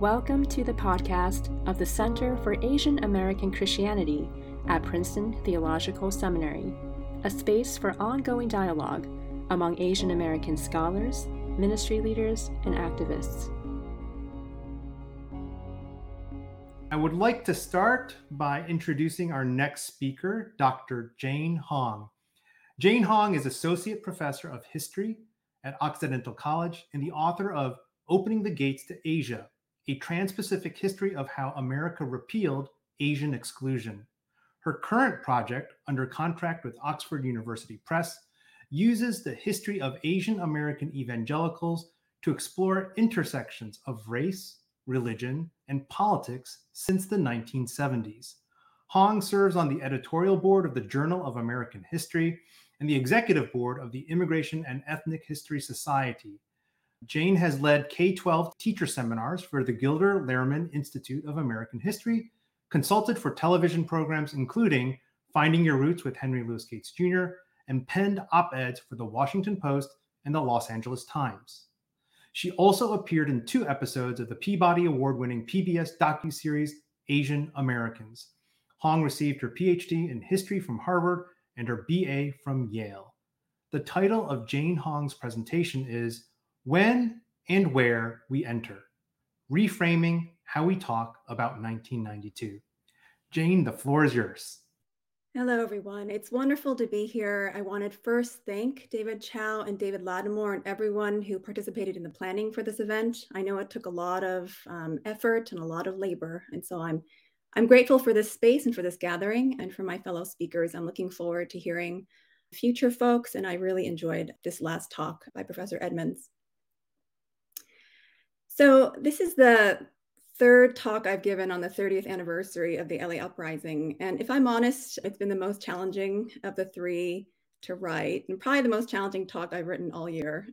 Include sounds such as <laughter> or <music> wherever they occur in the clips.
Welcome to the podcast of the Center for Asian American Christianity at Princeton Theological Seminary, a space for ongoing dialogue among Asian American scholars, ministry leaders, and activists. I would like to start by introducing our next speaker, Dr. Jane Hong. Jane Hong is Associate Professor of History at Occidental College and the author of Opening the Gates to Asia A Trans Pacific History of How America Repealed Asian Exclusion. Her current project, under contract with Oxford University Press, uses the history of Asian American evangelicals to explore intersections of race, religion, and politics since the 1970s. Hong serves on the editorial board of the Journal of American History and the executive board of the Immigration and Ethnic History Society. Jane has led K 12 teacher seminars for the Gilder Lehrman Institute of American History, consulted for television programs including Finding Your Roots with Henry Louis Gates Jr., and penned op eds for the Washington Post and the Los Angeles Times. She also appeared in two episodes of the Peabody Award winning PBS docuseries Asian Americans. Hong received her PhD in history from Harvard and her BA from Yale. The title of Jane Hong's presentation is When and Where We Enter Reframing How We Talk About 1992. Jane, the floor is yours. Hello, everyone. It's wonderful to be here. I wanted first thank David Chao and David Lattimore and everyone who participated in the planning for this event. I know it took a lot of um, effort and a lot of labor, and so I'm I'm grateful for this space and for this gathering and for my fellow speakers. I'm looking forward to hearing future folks, and I really enjoyed this last talk by Professor Edmonds. So this is the third talk I've given on the 30th anniversary of the LA Uprising. And if I'm honest, it's been the most challenging of the three to write, and probably the most challenging talk I've written all year.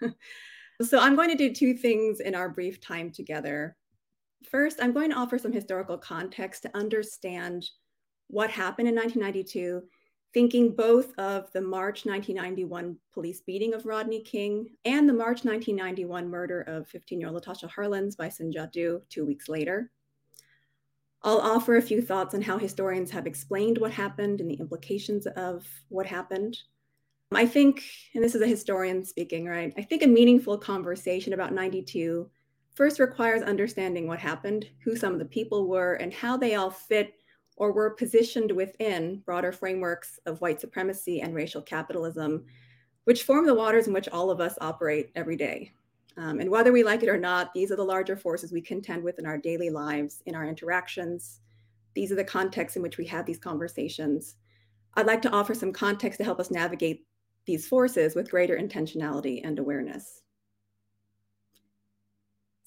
<laughs> so I'm going to do two things in our brief time together. First, I'm going to offer some historical context to understand what happened in 1992, thinking both of the March 1991 police beating of Rodney King and the March 1991 murder of 15 year old Latasha Harlins by Soon Ja Du two weeks later. I'll offer a few thoughts on how historians have explained what happened and the implications of what happened. I think, and this is a historian speaking, right? I think a meaningful conversation about 92 first requires understanding what happened, who some of the people were, and how they all fit or were positioned within broader frameworks of white supremacy and racial capitalism, which form the waters in which all of us operate every day. Um, and whether we like it or not, these are the larger forces we contend with in our daily lives, in our interactions. These are the contexts in which we have these conversations. I'd like to offer some context to help us navigate these forces with greater intentionality and awareness.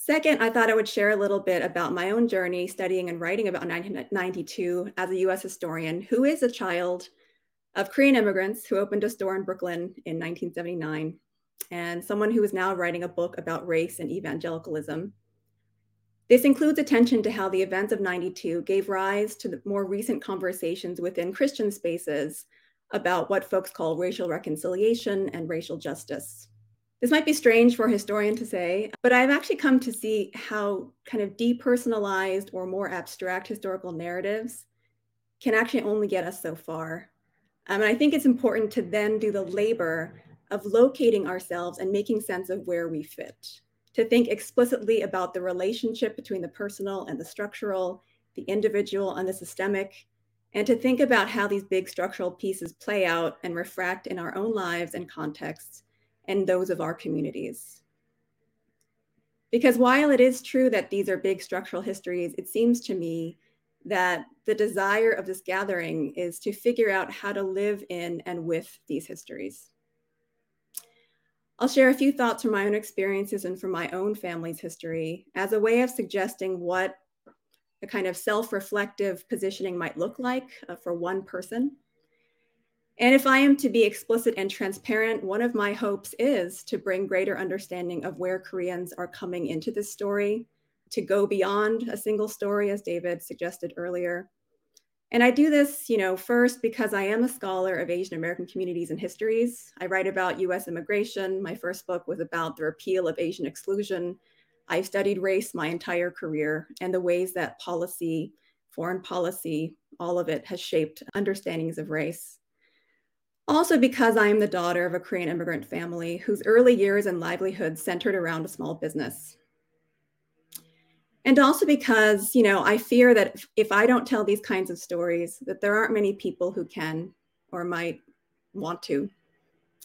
Second, I thought I would share a little bit about my own journey studying and writing about 1992 as a US historian who is a child of Korean immigrants who opened a store in Brooklyn in 1979, and someone who is now writing a book about race and evangelicalism. This includes attention to how the events of 92 gave rise to the more recent conversations within Christian spaces about what folks call racial reconciliation and racial justice. This might be strange for a historian to say, but I've actually come to see how kind of depersonalized or more abstract historical narratives can actually only get us so far. Um, and I think it's important to then do the labor of locating ourselves and making sense of where we fit, to think explicitly about the relationship between the personal and the structural, the individual and the systemic, and to think about how these big structural pieces play out and refract in our own lives and contexts and those of our communities. Because while it is true that these are big structural histories, it seems to me that the desire of this gathering is to figure out how to live in and with these histories. I'll share a few thoughts from my own experiences and from my own family's history as a way of suggesting what a kind of self reflective positioning might look like uh, for one person and if I am to be explicit and transparent, one of my hopes is to bring greater understanding of where Koreans are coming into this story, to go beyond a single story, as David suggested earlier. And I do this, you know, first because I am a scholar of Asian American communities and histories. I write about US immigration. My first book was about the repeal of Asian exclusion. I've studied race my entire career and the ways that policy, foreign policy, all of it has shaped understandings of race. Also, because I am the daughter of a Korean immigrant family whose early years and livelihood centered around a small business. And also because, you know, I fear that if, if I don't tell these kinds of stories, that there aren't many people who can or might want to.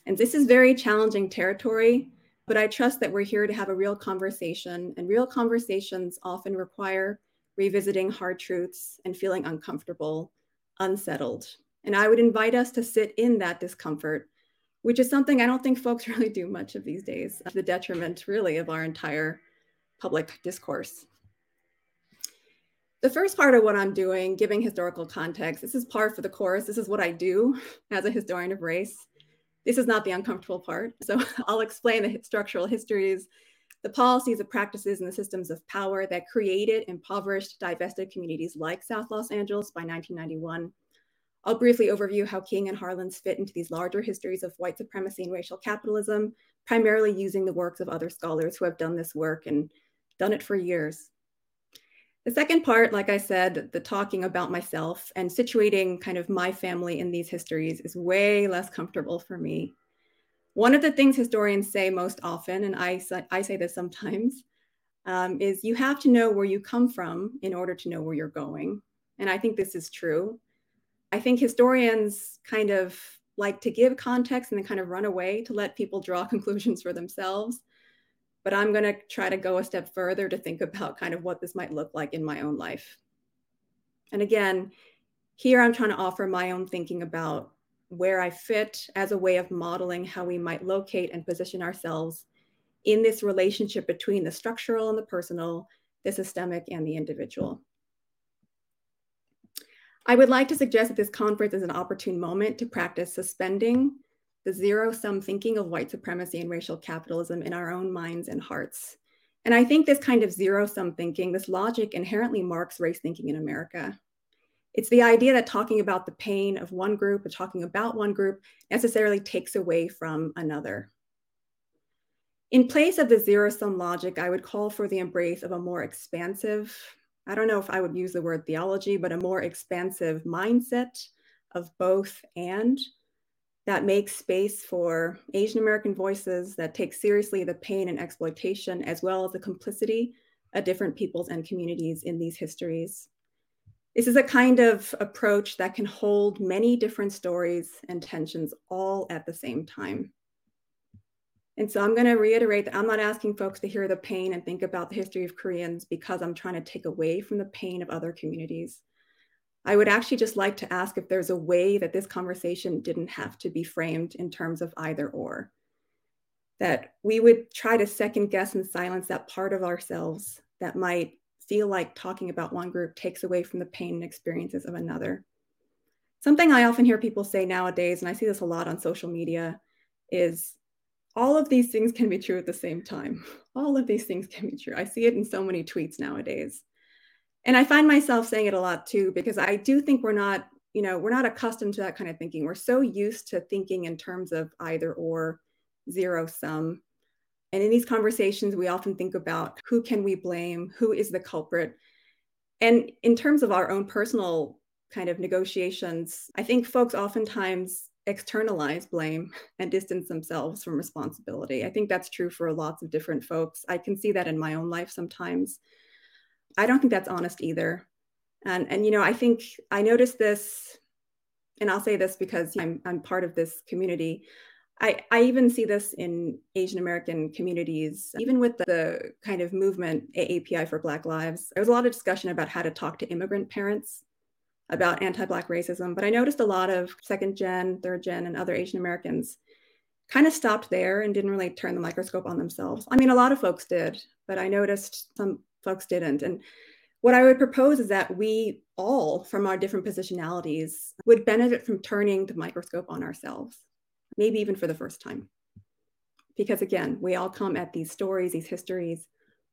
And this is very challenging territory, but I trust that we're here to have a real conversation, and real conversations often require revisiting hard truths and feeling uncomfortable, unsettled. And I would invite us to sit in that discomfort, which is something I don't think folks <laughs> really do much of these days, to the detriment, really, of our entire public discourse. The first part of what I'm doing, giving historical context, this is par for the course. This is what I do as a historian of race. This is not the uncomfortable part. So <laughs> I'll explain the structural histories, the policies, the practices, and the systems of power that created impoverished, divested communities like South Los Angeles by 1991. I'll briefly overview how King and Harlins fit into these larger histories of white supremacy and racial capitalism, primarily using the works of other scholars who have done this work and done it for years. The second part, like I said, the talking about myself and situating kind of my family in these histories is way less comfortable for me. One of the things historians say most often, and I, I say this sometimes, um, is you have to know where you come from in order to know where you're going. And I think this is true. I think historians kind of like to give context and then kind of run away to let people draw <laughs> conclusions for themselves but I'm going to try to go a step further to think about kind of what this might look like in my own life. And again, here I'm trying to offer my own thinking about where I fit as a way of modeling how we might locate and position ourselves in this relationship between the structural and the personal, the systemic and the individual. I would like to suggest that this conference is an opportune moment to practice suspending the zero sum thinking of white supremacy and racial capitalism in our own minds and hearts. And I think this kind of zero sum thinking, this logic inherently marks race thinking in America. It's the idea that talking about the pain of one group or talking about one group necessarily takes away from another. In place of the zero sum logic, I would call for the embrace of a more expansive, I don't know if I would use the word theology, but a more expansive mindset of both and that makes space for Asian American voices that take seriously the pain and exploitation, as well as the complicity of different peoples and communities in these histories. This is a kind of approach that can hold many different stories and tensions all at the same time. And so I'm going to reiterate that I'm not asking folks to hear the pain and think about the history of Koreans because I'm trying to take away from the pain of other communities. I would actually just like to ask if there's a way that this conversation didn't have to be framed in terms of either or. That we would try to second guess and silence that part of ourselves that might feel like talking about one group takes away from the pain and experiences of another. Something I often hear people say nowadays, and I see this a lot on social media, is all of these things can be true at the same time. All of these things can be true. I see it in so many tweets nowadays and i find myself saying it a lot too because i do think we're not you know we're not accustomed to that kind of thinking we're so used to thinking in terms of either or zero sum and in these conversations we often think about who can we blame who is the culprit and in terms of our own personal kind of negotiations i think folks oftentimes externalize blame and distance themselves from responsibility i think that's true for lots of different folks i can see that in my own life sometimes I don't think that's honest either. And and you know, I think I noticed this, and I'll say this because I'm I'm part of this community. I, I even see this in Asian American communities, even with the, the kind of movement AAPI for Black Lives. There was a lot of discussion about how to talk to immigrant parents about anti-Black racism, but I noticed a lot of second gen, third gen, and other Asian Americans kind of stopped there and didn't really turn the microscope on themselves. I mean, a lot of folks did, but I noticed some folks didn't. And what I would propose is that we all, from our different positionalities, would benefit from turning the microscope on ourselves, maybe even for the first time. Because again, we all come at these stories, these histories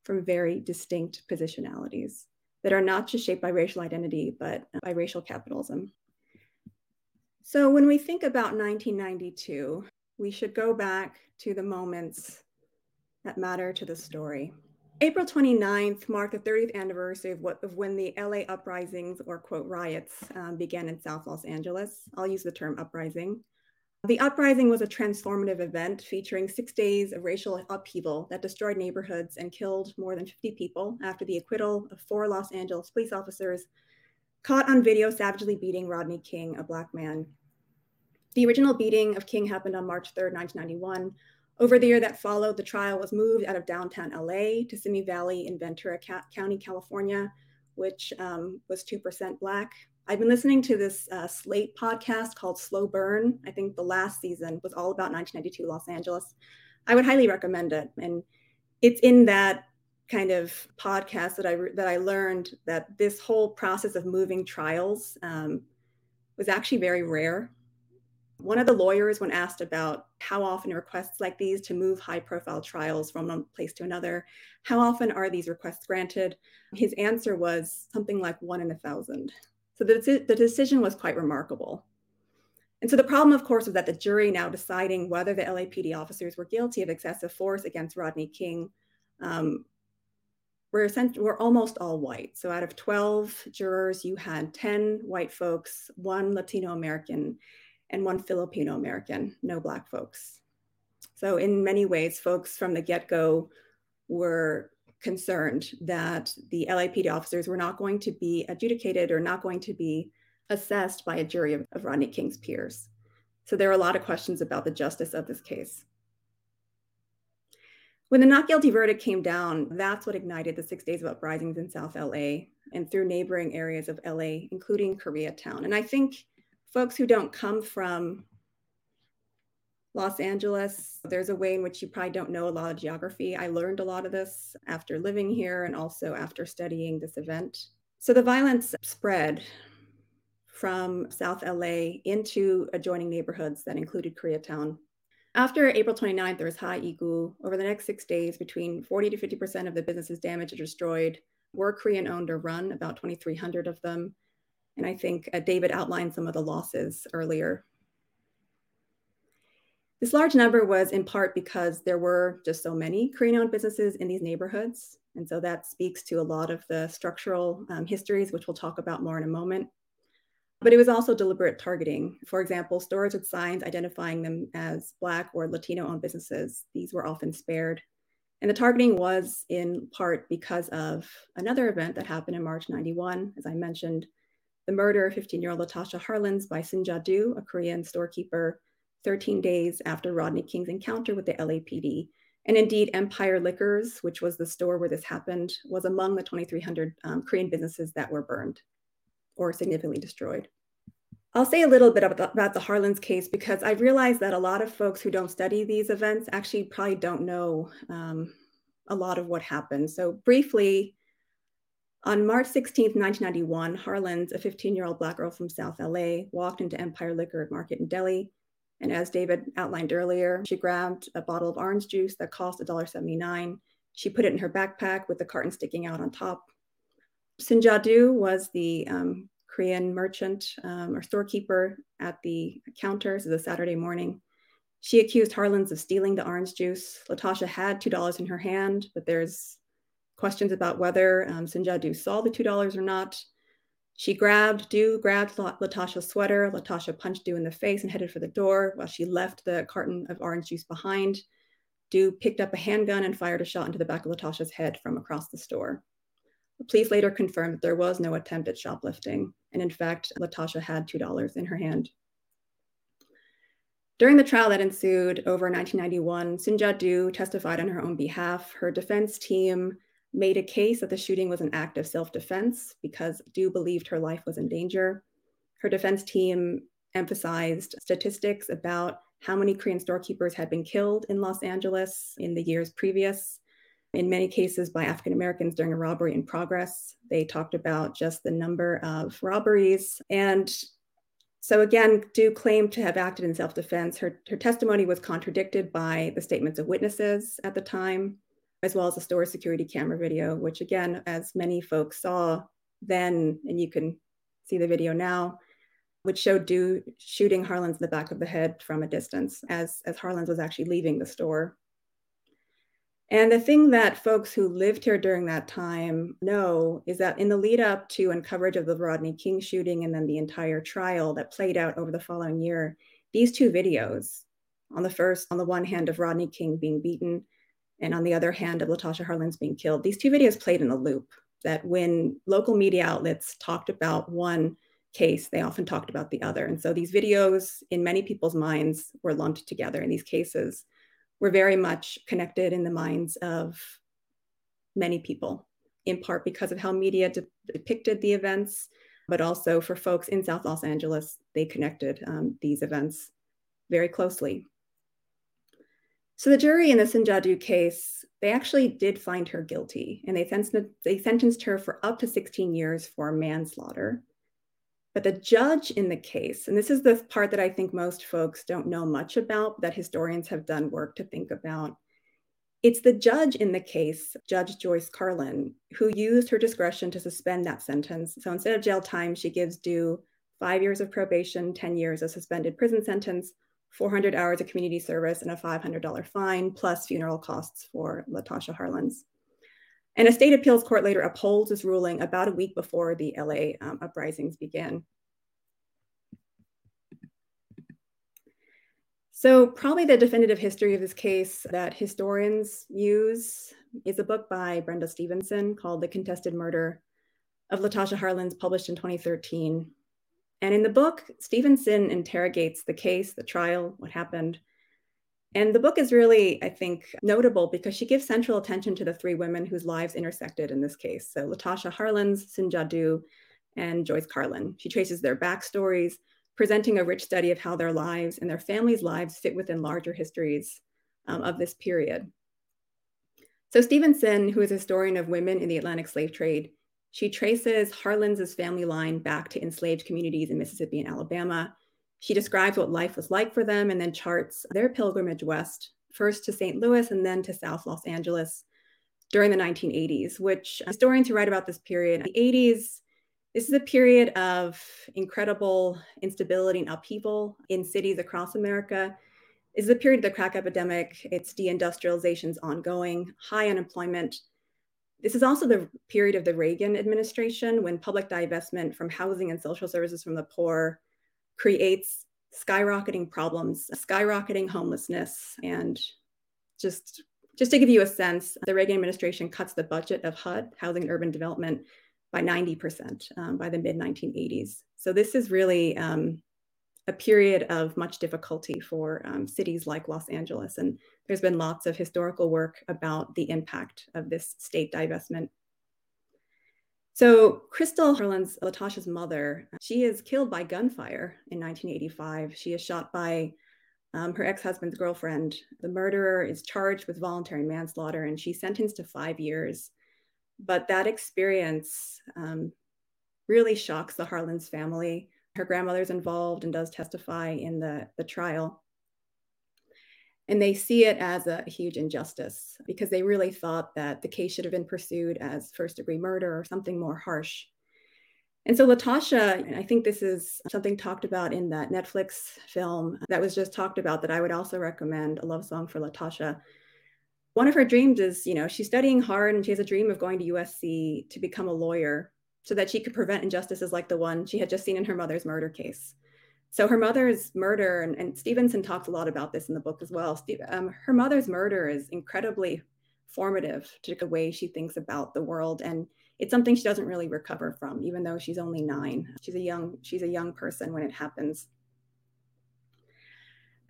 from very distinct positionalities that are not just shaped by racial identity, but by racial capitalism. So when we think about 1992, we should go back to the moments that matter to the story. April 29th marked the 30th anniversary of, what, of when the LA uprisings or quote riots um, began in South Los Angeles. I'll use the term uprising. The uprising was a transformative event featuring six days of racial upheaval that destroyed neighborhoods and killed more than 50 people after the acquittal of four Los Angeles police officers caught on video savagely beating Rodney King, a Black man. The original beating of King happened on March 3, 1991. Over the year that followed, the trial was moved out of downtown LA to Simi Valley in Ventura County, California, which um, was 2% Black. I've been listening to this uh, Slate podcast called Slow Burn. I think the last season was all about 1992 Los Angeles. I would highly recommend it. And it's in that kind of podcast that I that I learned that this whole process of moving trials um, was actually very rare. One of the lawyers, when asked about how often requests like these to move high-profile trials from one place to another, how often are these requests granted? His answer was something like one in a thousand. So the, the decision was quite remarkable. And so the problem, of course, was that the jury now deciding whether the LAPD officers were guilty of excessive force against Rodney King um, we're, we're almost all white. So out of 12 jurors, you had 10 white folks, one Latino American, and one Filipino American, no Black folks. So in many ways, folks from the get-go were concerned that the LAPD officers were not going to be adjudicated or not going to be assessed by a jury of, of Rodney King's peers. So there are a lot of questions about the justice of this case. When the not guilty verdict came down, that's what ignited the six days of uprisings in South LA and through neighboring areas of LA, including Koreatown. And I think folks who don't come from Los Angeles, there's a way in which you probably don't know a lot of geography. I learned a lot of this after living here and also after studying this event. So the violence spread from South LA into adjoining neighborhoods that included Koreatown. After April 29th, there was Sa-I-Gu. Over the next six days, between 40 to 50% of the businesses damaged or destroyed were Korean owned or run, about 2,300 of them. And I think uh, David outlined some of the losses earlier. This large number was in part because there were just so many Korean owned businesses in these neighborhoods. And so that speaks to a lot of the structural um, histories, which we'll talk about more in a moment. But it was also deliberate targeting. For example, stores with signs identifying them as Black or Latino owned businesses, these were often spared. And the targeting was in part because of another event that happened in March 91, as I mentioned, the murder of 15 year old Latasha Harlins by Soon Ja Du, a Korean storekeeper, 13 days after Rodney King's encounter with the LAPD. And indeed, Empire Liquors, which was the store where this happened, was among the 2,300 um, Korean businesses that were burned or significantly destroyed. I'll say a little bit about the, about the Harlins case because I realized that a lot of folks who don't study these events actually probably don't know um, a lot of what happened. So briefly, on March 16, 1991, Harlins, a 15-year-old Black girl from South LA, walked into Empire Liquor Market in Deli. And as David outlined earlier, she grabbed a bottle of orange juice that cost $1.79. She put it in her backpack with the carton sticking out on top. Soon Ja Du was the um, Korean merchant um, or storekeeper at the counter. This is a Saturday morning. She accused Harlins of stealing the orange juice. Latasha had $2 in her hand, but there's questions about whether um, Soon Ja Du saw the $2 or not. She grabbed Du, grabbed Latasha's sweater. Latasha punched Du in the face and headed for the door while she left the carton of orange juice behind. Du picked up a handgun and fired a shot into the back of Latasha's head from across the store. The police later confirmed that there was no attempt at shoplifting, and in fact, Latasha had $2 in her hand. During the trial that ensued over 1991, Soon Ja Du testified on her own behalf. Her defense team made a case that the shooting was an act of self-defense because Du believed her life was in danger. Her defense team emphasized statistics about how many Korean storekeepers had been killed in Los Angeles in the years previous in many cases by African Americans during a robbery in progress. They talked about just the number of robberies. And so, again, Du claimed to have acted in self defense. Her, her testimony was contradicted by the statements of witnesses at the time, as well as the store security camera video, which, again, as many folks saw then, and you can see the video now, which showed Du shooting Harlins in the back of the head from a distance as, as Harlins was actually leaving the store. And the thing that folks who lived here during that time know is that in the lead up to and coverage of the Rodney King shooting and then the entire trial that played out over the following year, these two videos, on the first, on the one hand of Rodney King being beaten, and on the other hand of Latasha Harlins being killed, these two videos played in a loop. That when local media outlets talked about one case, they often talked about the other. And so these videos, in many people's minds, were lumped together in these cases were very much connected in the minds of many people, in part because of how media de- depicted the events, but also for folks in South Los Angeles, they connected um, these events very closely. So the jury in the Soon Ja Du case, they actually did find her guilty, and they sentenced, they sentenced her for up to 16 years for manslaughter. But the judge in the case, and this is the part that I think most folks don't know much about, that historians have done work to think about. It's the judge in the case, Judge Joyce Karlin, who used her discretion to suspend that sentence. So instead of jail time, she gives Du five years of probation, 10 years of suspended prison sentence, 400 hours of community service, and a $500 fine, plus funeral costs for Latasha Harlins. And a state appeals court later upholds this ruling about a week before the LA um, uprisings began. So, probably the definitive history of this case that historians use is a book by Brenda Stevenson called The Contested Murder of Latasha Harlins, published in 2013. And in the book, Stevenson interrogates the case, the trial, what happened, and the book is really, I think, notable because she gives central attention to the three women whose lives intersected in this case. So Latasha Harlins, Soon Ja Du, and Joyce Karlin. She traces their backstories, presenting a rich study of how their lives and their families' lives fit within larger histories um, of this period. So Stevenson, who is a historian of women in the Atlantic slave trade, she traces Harlins family line back to enslaved communities in Mississippi and Alabama she describes what life was like for them and then charts their pilgrimage west, first to St. Louis and then to South Los Angeles during the 1980s, which historians who write about this period, the 80s, this is a period of incredible instability and upheaval in cities across America. This is a period of the crack epidemic. It's deindustrialization is ongoing, high unemployment. This is also the period of the Reagan administration when public divestment from housing and social services from the poor creates skyrocketing problems, skyrocketing homelessness, and just just to give you a sense, the Reagan administration cuts the budget of HUD, Housing and Urban Development, by 90% um, by the mid 1980s. So this is really um, a period of much difficulty for um, cities like Los Angeles. And there's been lots of historical work about the impact of this state divestment so Crystal Harlins, Latasha's mother, she is killed by gunfire in 1985. She is shot by um, her ex-husband's girlfriend. The murderer is charged with voluntary manslaughter and she's sentenced to five years. But that experience um, really shocks the Harlins family. Her grandmother's involved and does testify in the, the trial. And they see it as a huge injustice because they really thought that the case should have been pursued as first degree murder or something more harsh. And so Latasha, I think this is something talked about in that Netflix film that was just talked about that I would also recommend a love song for Latasha. One of her dreams is, you know, she's studying hard and she has a dream of going to USC to become a lawyer so that she could prevent injustices like the one she had just seen in her mother's murder case. So her mother's murder, and, and Stevenson talks a lot about this in the book as well. Steve, um, her mother's murder is incredibly formative to the way she thinks about the world, and it's something she doesn't really recover from, even though she's only nine. She's a young she's a young person when it happens.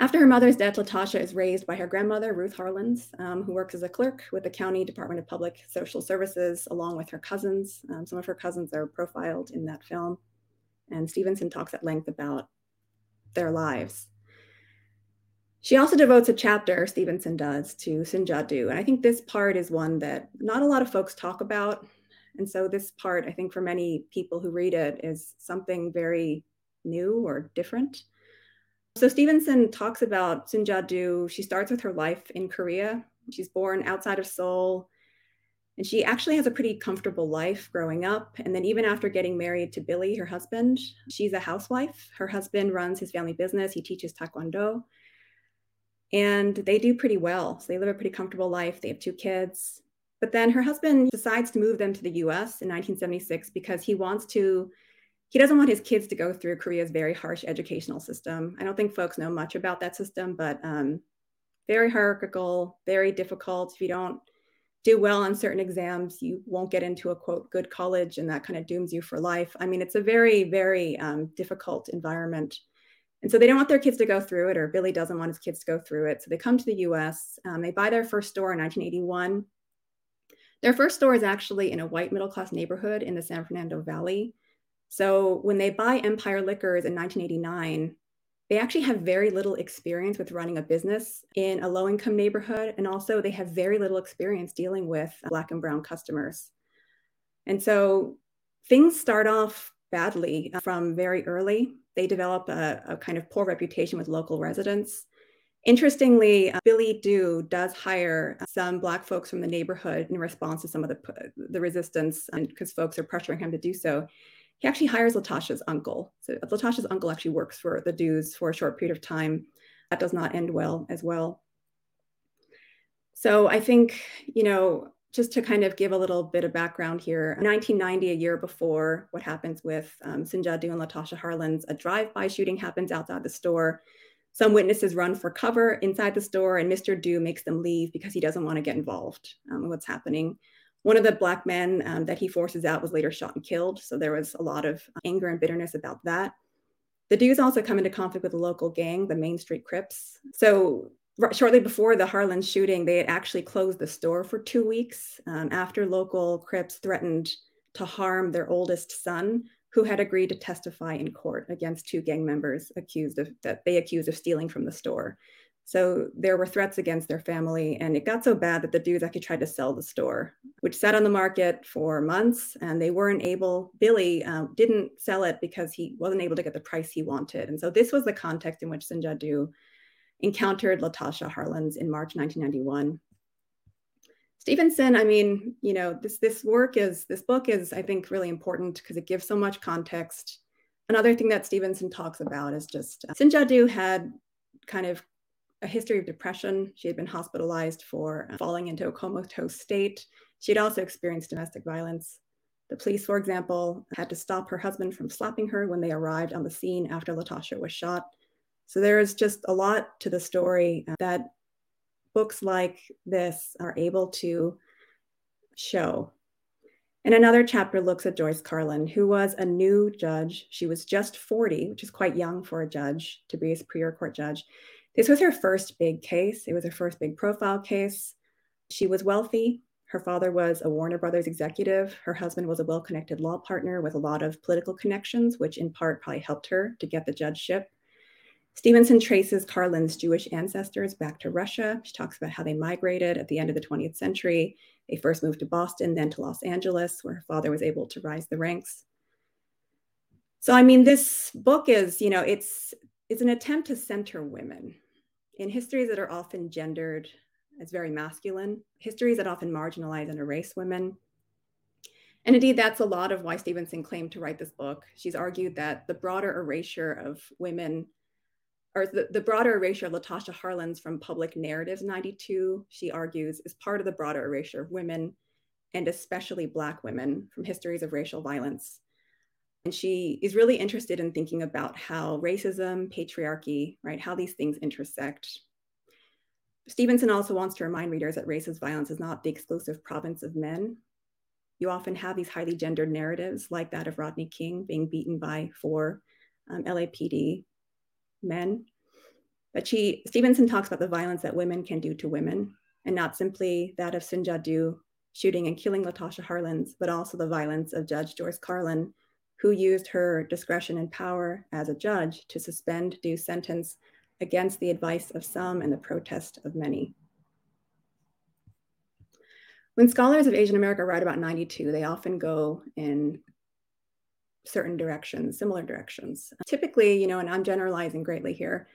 After her mother's death, Latasha is raised by her grandmother, Ruth Harlins, um, who works as a clerk with the County Department of Public Social Services, along with her cousins. Um, some of her cousins are profiled in that film. And Stevenson talks at length about their lives. She also devotes a chapter, Stevenson does, to Soon Ja Du. And I think this part is one that not a lot of folks talk about. And so, this part, I think, for many people who read it, is something very new or different. So, Stevenson talks about Soon Ja Du. She starts with her life in Korea. She's born outside of Seoul. And she actually has a pretty comfortable life growing up. And then, even after getting married to Billy, her husband, she's a housewife. Her husband runs his family business, he teaches Taekwondo. And they do pretty well. So they live a pretty comfortable life. They have two kids. But then her husband decides to move them to the US in 1976 because he wants to, he doesn't want his kids to go through Korea's very harsh educational system. I don't think folks know much about that system, but um, very hierarchical, very difficult. If you don't do well on certain exams, you won't get into a quote good college, and that kind of dooms you for life. I mean, it's a very, very um, difficult environment. And so they don't want their kids to go through it, or Billy doesn't want his kids to go through it. So they come to the US. Um, they buy their first store in 1981. Their first store is actually in a white middle class neighborhood in the San Fernando Valley. So when they buy Empire Liquors in 1989, they actually have very little experience with running a business in a low income neighborhood. And also, they have very little experience dealing with Black and Brown customers. And so things start off badly from very early. They develop a, a kind of poor reputation with local residents. Interestingly, uh, Billy Du does hire some Black folks from the neighborhood in response to some of the, the resistance, because folks are pressuring him to do so he actually hires Latasha's uncle. So Latasha's uncle actually works for the Dus for a short period of time. That does not end well as well. So I think, you know, just to kind of give a little bit of background here, 1990, a year before what happens with um, Soon Ja Du and Latasha Harlins, a drive-by shooting happens outside the store. Some witnesses run for cover inside the store, and Mr. Du makes them leave because he doesn't want to get involved um, in what's happening. One of the black men um, that he forces out was later shot and killed. So there was a lot of anger and bitterness about that. The Dus also come into conflict with the local gang, the Main Street Crips. So shortly before the Harlan shooting, they had actually closed the store for two weeks um, after local Crips threatened to harm their oldest son, who had agreed to testify in court against two gang members accused of that they accused of stealing from the store. So there were threats against their family, and it got so bad that the Dus actually tried to sell the store, which sat on the market for months, and they weren't able. Billy um, didn't sell it because he wasn't able to get the price he wanted, and so this was the context in which Soon Ja Du encountered Latasha Harlins in March 1991. Stevenson, I mean, you know, this this work is this book is, I think, really important because it gives so much context. Another thing that Stevenson talks about is just uh, had kind of a history of depression. She had been hospitalized for uh, falling into a comatose state. She had also experienced domestic violence. The police, for example, had to stop her husband from slapping her when they arrived on the scene after Latasha was shot. So there is just a lot to the story uh, that books like this are able to show. And another chapter looks at Joyce Karlin, who was a new judge. She was just 40, which is quite young for a judge to be a Superior Court judge. This was her first big case. It was her first big profile case. She was wealthy. Her father was a Warner Brothers executive. Her husband was a well connected law partner with a lot of political connections, which in part probably helped her to get the judgeship. Stevenson traces Karlin's Jewish ancestors back to Russia. She talks about how they migrated at the end of the 20th century. They first moved to Boston, then to Los Angeles, where her father was able to rise the ranks. So, I mean, this book is, you know, it's it's an attempt to center women in histories that are often gendered as very masculine, histories that often marginalize and erase women. And indeed, that's a lot of why Stevenson claimed to write this book. She's argued that the broader erasure of women, or the, the broader erasure of Latasha Harlins from public narratives 92, she argues, is part of the broader erasure of women, and especially Black women, from histories of racial violence. And she is really interested in thinking about how racism, patriarchy, right, how these things intersect. Stevenson also wants to remind readers that racist violence is not the exclusive province of men. You often have these highly gendered narratives, like that of Rodney King being beaten by four um, LAPD men. But she, Stevenson talks about the violence that women can do to women, and not simply that of Soon Ja Du shooting and killing Latasha Harlins, but also the violence of Judge Joyce Karlin, who used her discretion and power as a judge to suspend due sentence against the advice of some and the protest of many. When scholars of Asian America write about 92, they often go in certain directions, similar directions. Typically, you know, and I'm generalizing greatly here,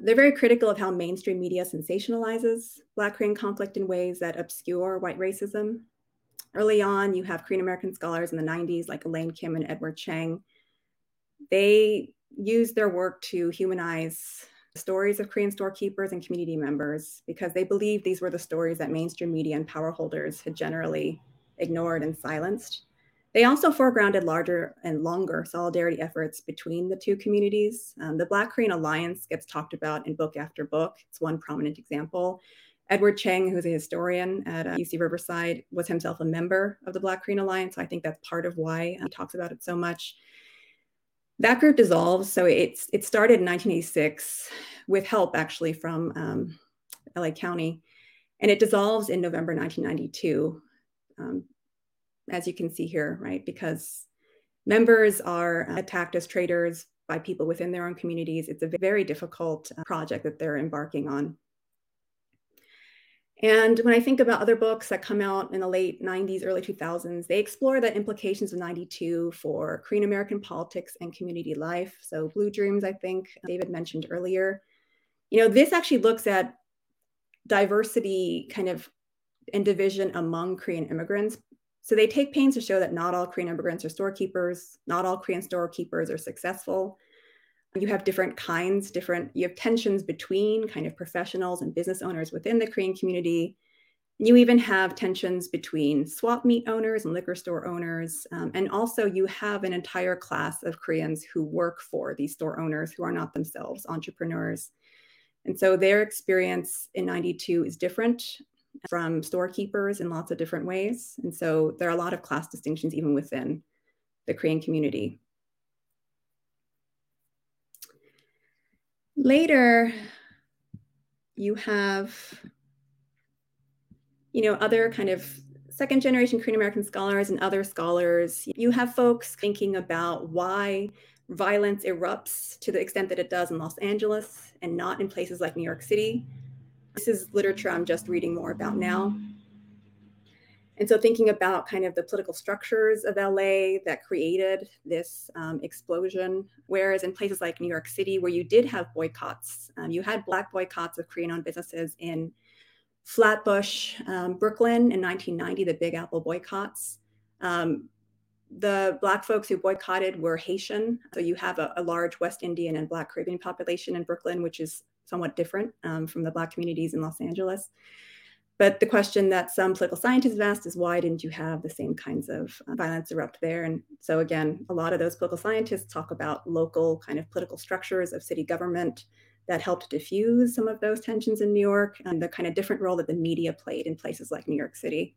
they're very critical of how mainstream media sensationalizes Black Korean conflict in ways that obscure white racism Early on, you have Korean American scholars in the 90s like Elaine Kim and Edward Chang. They used their work to humanize stories of Korean storekeepers and community members because they believed these were the stories that mainstream media and power holders had generally ignored and silenced. They also foregrounded larger and longer solidarity efforts between the two communities. Um, the Black Korean Alliance gets talked about in book after book. It's one prominent example. Edward Chang, who's a historian at uh, UC Riverside, was himself a member of the Black Korean Alliance. So I think that's part of why he talks about it so much. That group dissolves. So it's it started in 1986 with help actually from um, LA County, and it dissolves in November 1992. Um, as you can see here, right? Because members are attacked as traitors by people within their own communities. It's a very difficult uh, project that they're embarking on. And when I think about other books that come out in the late 90s, early 2000s, they explore the implications of 92 for Korean American politics and community life. So, Blue Dreams, I think David mentioned earlier. You know, this actually looks at diversity kind of and division among Korean immigrants. So, they take pains to show that not all Korean immigrants are storekeepers, not all Korean storekeepers are successful you have different kinds different you have tensions between kind of professionals and business owners within the korean community. You even have tensions between swap meet owners and liquor store owners. Um, and also you have an entire class of koreans who work for these store owners who are not themselves entrepreneurs. And so their experience in 92 is different from storekeepers in lots of different ways. And so there are a lot of class distinctions even within the korean community Later, you have, you know, other kind of second generation Korean American scholars and other scholars. You have folks thinking about why violence erupts to the extent that it does in Los Angeles and not in places like New York City. This is literature I'm just reading more about now. And so thinking about kind of the political structures of LA that created this um, explosion, whereas in places like New York City, where you did have boycotts, um, you had Black boycotts of Korean owned businesses in Flatbush, um, Brooklyn in 1990, the Big Apple boycotts. Um, the Black folks who boycotted were Haitian. So you have a, a, large West Indian and Black Caribbean population in Brooklyn, which is somewhat different um, from the Black communities in Los Angeles. But the question that some political scientists have asked is why didn't you have the same kinds of uh, violence erupt there? And so, again, a lot of those political scientists talk about local kind of political structures of city government that helped diffuse some of those tensions in New York and the kind of different role that the media played in places like New York City.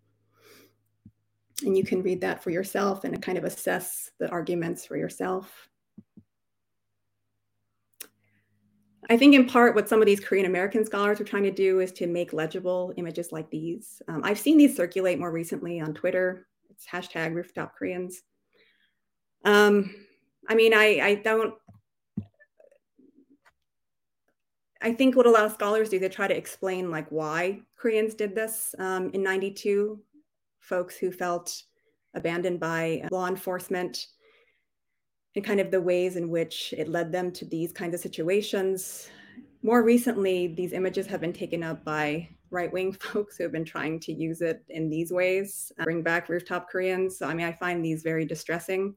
And you can read that for yourself and kind of assess the arguments for yourself. I think in part what some of these Korean American scholars are trying to do is to make legible images like these. Um, I've seen these circulate more recently on Twitter. It's hashtag rooftop Koreans. Um, I mean, I, I don't, I think what a lot of scholars do, they try to explain like why Koreans did this um, in 92, folks who felt abandoned by law enforcement, and kind of the ways in which it led them to these kinds of situations. More recently, these images have been taken up by right wing <laughs> folks who have been trying to use it in these ways, uh, bring back rooftop Koreans. So, I mean, I find these very distressing.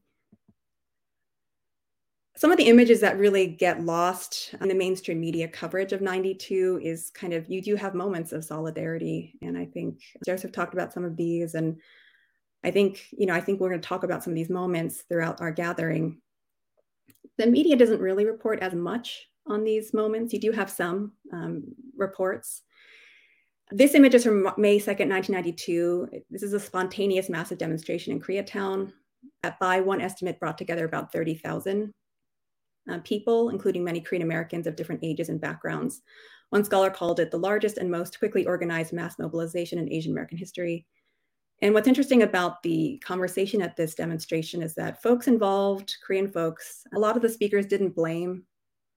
Some of the images that really get lost in the mainstream media coverage of 92 is kind of, you do have moments of solidarity. And I think Joseph talked about some of these. And I think, you know, I think we're going to talk about some of these moments throughout our gathering the media doesn't really report as much on these moments. You do have some um, reports. This image is from May 2nd, 1992. This is a spontaneous massive demonstration in Koreatown that, by one estimate, brought together about 30,000 uh, people, including many Korean Americans of different ages and backgrounds. One scholar called it the largest and most quickly organized mass mobilization in Asian American history. And what's interesting about the conversation at this demonstration is that folks involved, Korean folks, a lot of the speakers didn't blame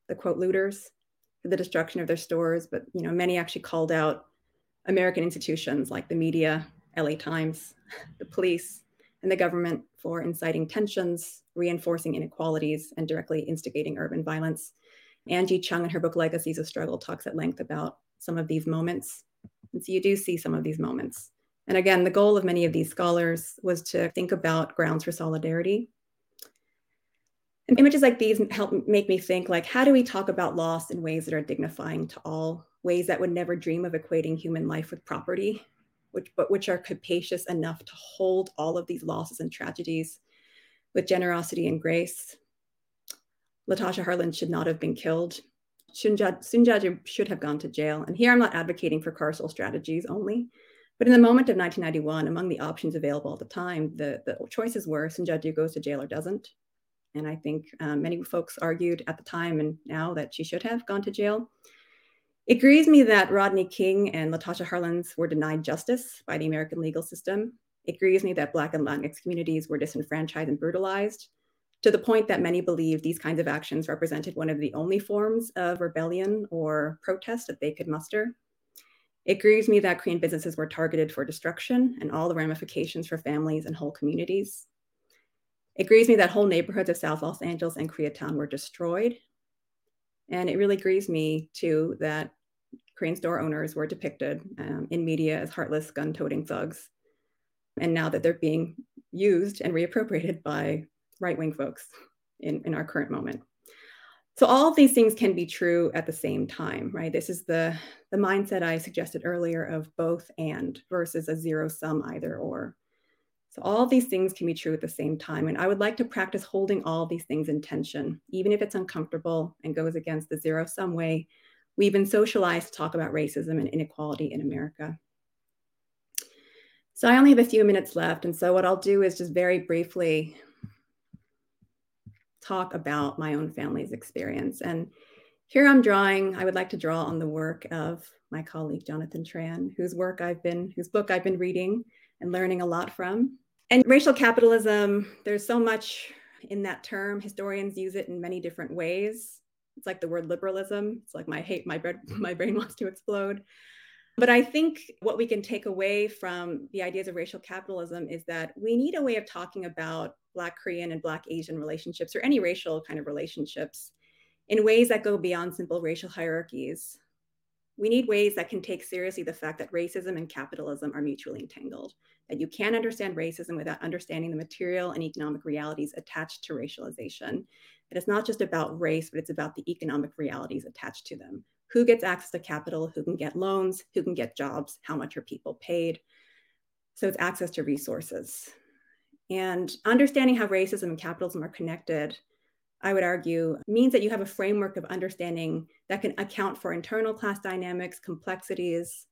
the quote looters for the destruction of their stores, but you know, many actually called out American institutions like the media, LA Times, <laughs> the police, and the government for inciting tensions, reinforcing inequalities, and directly instigating urban violence. Angie Chung in her book Legacies of Struggle talks at length about some of these moments. And so you do see some of these moments. And again, the goal of many of these scholars was to think about grounds for solidarity. And images like these help make me think like, how do we talk about loss in ways that are dignifying to all, ways that would never dream of equating human life with property, which, but which are capacious enough to hold all of these losses and tragedies with generosity and grace. Latasha Harlan should not have been killed. Soon Ja Du should have gone to jail. And here I'm not advocating for carceral strategies only, but in the moment of 1991, among the options available at the time, the, the choices were Soon Ja Du goes to jail or doesn't. And I think um, many folks argued at the time and now that she should have gone to jail. It grieves me that Rodney King and Latasha Harlins were denied justice by the American legal system. It grieves me that Black and Latinx communities were disenfranchised and brutalized to the point that many believe these kinds of actions represented one of the only forms of rebellion or protest that they could muster. It grieves me that Korean businesses were targeted for destruction and all the ramifications for families and whole communities. It grieves me that whole neighborhoods of South Los Angeles and Koreatown were destroyed. And it really grieves me too that Korean store owners were depicted um, in media as heartless gun toting thugs. And now that they're being used and reappropriated by right wing folks in, in our current moment. So all of these things can be true at the same time, right? This is the, the mindset I suggested earlier of both and versus a zero sum either or. So all these things can be true at the same time. And I would like to practice holding all these things in tension, even if it's uncomfortable and goes against the zero sum way we've been socialized to talk about racism and inequality in America. So I only have a few minutes left. And so what I'll do is just very briefly talk about my own family's experience. And here I'm drawing, I would like to draw on the work of my colleague, Jonathan Tran, whose work I've been, whose book I've been reading and learning a lot from. And racial capitalism, there's so much in that term. Historians use it in many different ways. It's like the word liberalism. It's like my hate, my, bread, <laughs> my brain wants to explode. But I think what we can take away from the ideas of racial capitalism is that we need a way of talking about Black Korean and Black Asian relationships or any racial kind of relationships in ways that go beyond simple racial hierarchies. We need ways that can take seriously the fact that racism and capitalism are mutually entangled, that you can't understand racism without understanding the material and economic realities attached to racialization. That it's not just about race, but it's about the economic realities attached to them who gets access to capital, who can get loans, who can get jobs, how much are people paid. So it's access to resources. And understanding how racism and capitalism are connected, I would argue, means that you have a framework of understanding that can account for internal class dynamics, complexities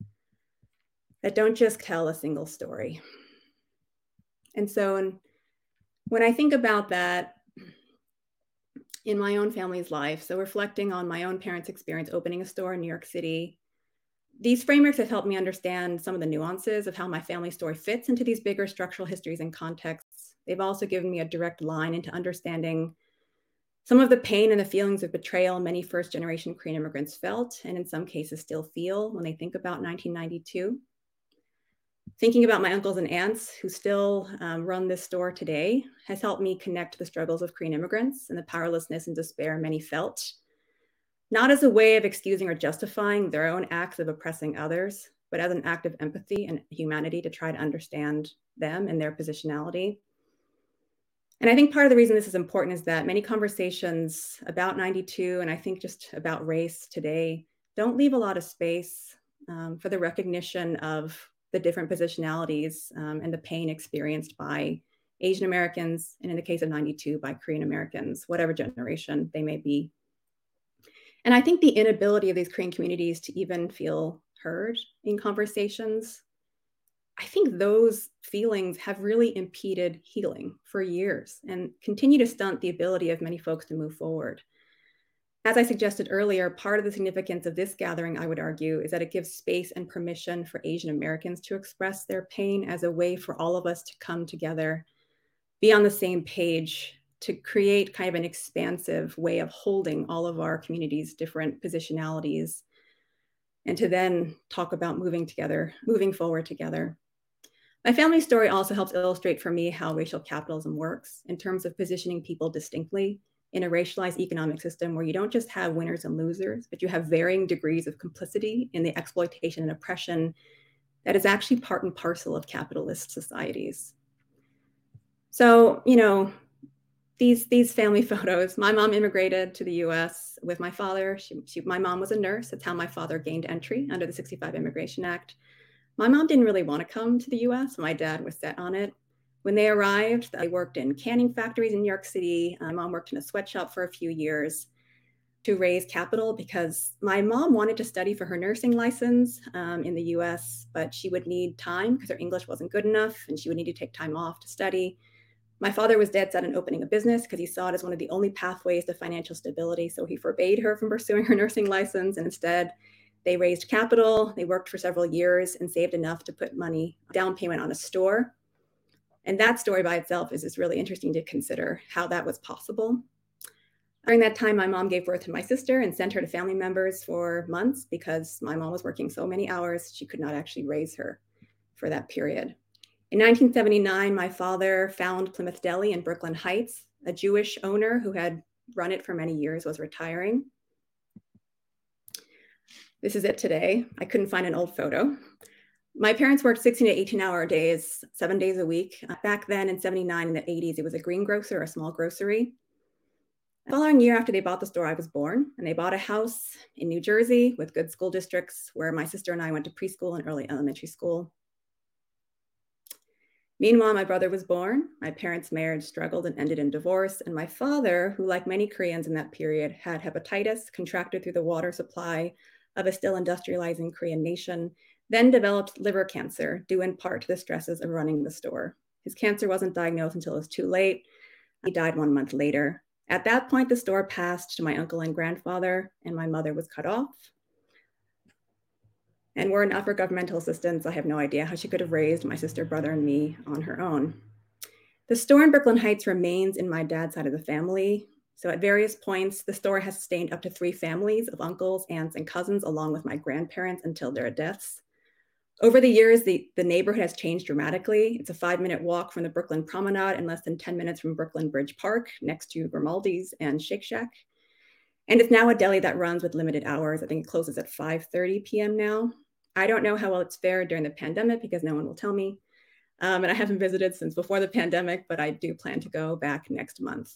that don't just tell a single story. And so when I think about that, in my own family's life. So, reflecting on my own parents' experience opening a store in New York City, these frameworks have helped me understand some of the nuances of how my family story fits into these bigger structural histories and contexts. They've also given me a direct line into understanding some of the pain and the feelings of betrayal many first generation Korean immigrants felt, and in some cases still feel when they think about 1992 thinking about my uncles and aunts who still um, run this store today has helped me connect the struggles of Korean immigrants and the powerlessness and despair many felt, not as a way of excusing or justifying their own acts of oppressing others, but as an act of empathy and humanity to try to understand them and their positionality. And I think part of the reason this is important is that many conversations about 92 and I think just about race today don't leave a lot of space um, for the recognition of the different positionalities um, and the pain experienced by Asian Americans, and in the case of 92, by Korean Americans, whatever generation they may be. And I think the inability of these Korean communities to even feel heard in conversations, I think those feelings have really impeded healing for years and continue to stunt the ability of many folks to move forward. As I suggested earlier, part of the significance of this gathering, I would argue, is that it gives space and permission for Asian Americans to express their pain as a way for all of us to come together, be on the same page, to create kind of an expansive way of holding all of our communities' different positionalities, and to then talk about moving together, moving forward together. My family story also helps illustrate for me how racial capitalism works in terms of positioning people distinctly in a racialized economic system where you don't just have winners and losers, but you have varying degrees of complicity in the exploitation and oppression that is actually part and parcel of capitalist societies. So, you know, these these family <laughs> photos. My mom immigrated to the U.S. with my father. She, she, my mom was a nurse. That's how my father gained entry under the 65 Immigration Act. My mom didn't really want to come to the U.S. My dad was set on it. When they arrived, they worked in canning factories in New York City. My mom worked in a sweatshop for a few years to raise capital because my mom wanted to study for her nursing license um, in the US, but she would need time because her English wasn't good enough and she would need to take time off to study. My father was dead set on opening a business because he saw it as one of the only pathways to financial stability. So he forbade her from <laughs> pursuing her nursing license. And instead, they raised capital. They worked for several years and saved enough to put money down payment on a store. And that story by itself is just really interesting to consider how that was possible. During that time, my mom gave birth to my sister and sent her to family members for months because my mom was working so many hours, she could not actually raise her for that period. In 1979, my father found Plymouth Deli in Brooklyn Heights. A Jewish owner who had run it for many years was retiring. This is it today. I couldn't find an old photo. My parents worked 16 to 18 hour days, seven days a week. Uh, back then in 79, in the 80s, it was a greengrocer, a small grocery. The following year after they bought the store, I was born, and they bought a house in New Jersey with good school districts where my sister and I went to preschool and early elementary school. Meanwhile, my brother was born. My parents' marriage struggled and ended in divorce. And my father, who, like many Koreans in that period, had hepatitis contracted through the water supply of a still industrializing Korean nation, then developed liver cancer, due in part to the stresses of running the store. His cancer wasn't diagnosed until it was too late. He died one month later. At that point, the store passed to my uncle and grandfather, and my mother was cut off. And were it not for governmental assistance, I have no idea how she could have raised my sister, brother, and me on her own. The store in Brooklyn Heights remains in my dad's side of the family. So at various points, the store has sustained up to three families of uncles, aunts, and cousins, along with my grandparents until their deaths. Over the years, the, the neighborhood has changed dramatically. It's a five minute walk from the Brooklyn Promenade and less than 10 minutes from Brooklyn Bridge Park, next to Grimaldi's and Shake Shack. And it's now a deli that runs with limited hours. I think it closes at 5:30 p.m. now. I don't know how well it's fared during the pandemic because no one will tell me. Um, and I haven't visited since before the <laughs> pandemic, but I do plan to go back next month.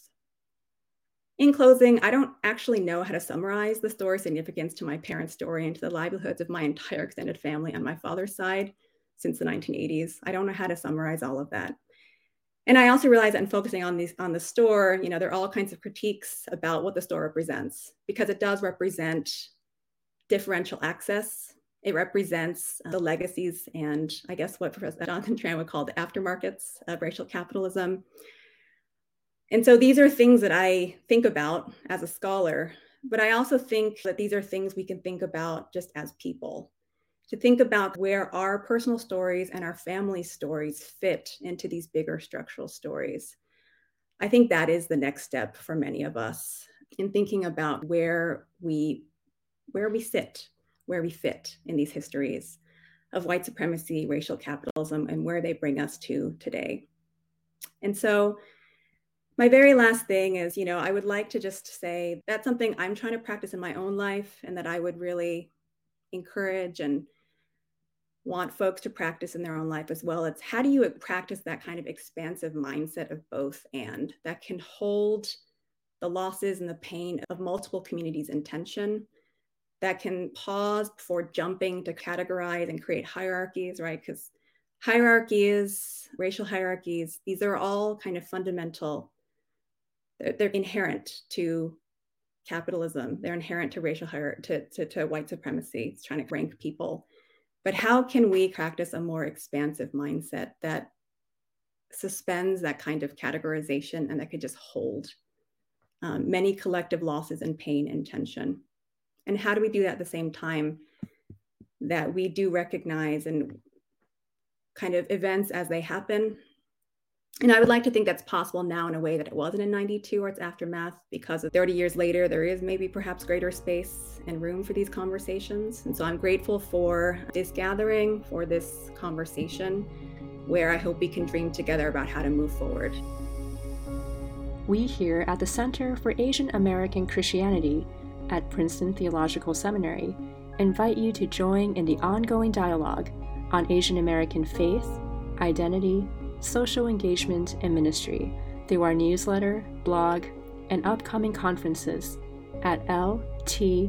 In closing, I don't actually know how to summarize the store's significance to my parents' story and to the livelihoods of my entire extended family on my father's side since the 1980s. I don't know how to summarize all of that. And I also realize that in focusing on these on the store, you know, there are all kinds of critiques about what the store represents because it does represent differential access. It represents uh, the legacies and I guess what Professor Jonathan Tran would call the aftermarkets of racial capitalism. And so these are things that I think about as a scholar, but I also think that these are things we can think about just as people. To think about where our personal stories and our family stories fit into these bigger structural stories. I think that is the next step for many of us in thinking about where we where we sit, where we fit in these histories of white supremacy, racial capitalism, and where they bring us to today. And so my very last thing is, you know, I would like to just say that's something I'm trying to practice in my own life and that I would really encourage and want folks to practice in their own life as well. It's how do you practice that kind of expansive mindset of both and that can hold the losses and the pain of multiple communities in tension, that can pause before jumping to categorize and create hierarchies, right? Because hierarchies, racial hierarchies, these are all kind of fundamental they're inherent to capitalism. They're inherent to racial hier- to, to, to white supremacy. It's trying to rank people. But how can we practice a more expansive mindset that suspends that kind of categorization and that could just hold um, many collective losses and pain and tension? And how do we do that at the same time that we do recognize and kind of events as they happen and I would like to think that's possible now in a way that it wasn't in 92 or its aftermath, because 30 years later, there is maybe perhaps greater space and room for these conversations. And so I'm grateful for this gathering, for this conversation, where I hope we can dream together about how to move forward. We here at the Center for Asian American Christianity at Princeton Theological Seminary invite you to join in the ongoing dialogue on Asian American faith, identity, social engagement, and ministry through our newsletter, blog, and upcoming conferences at ltiaa.com.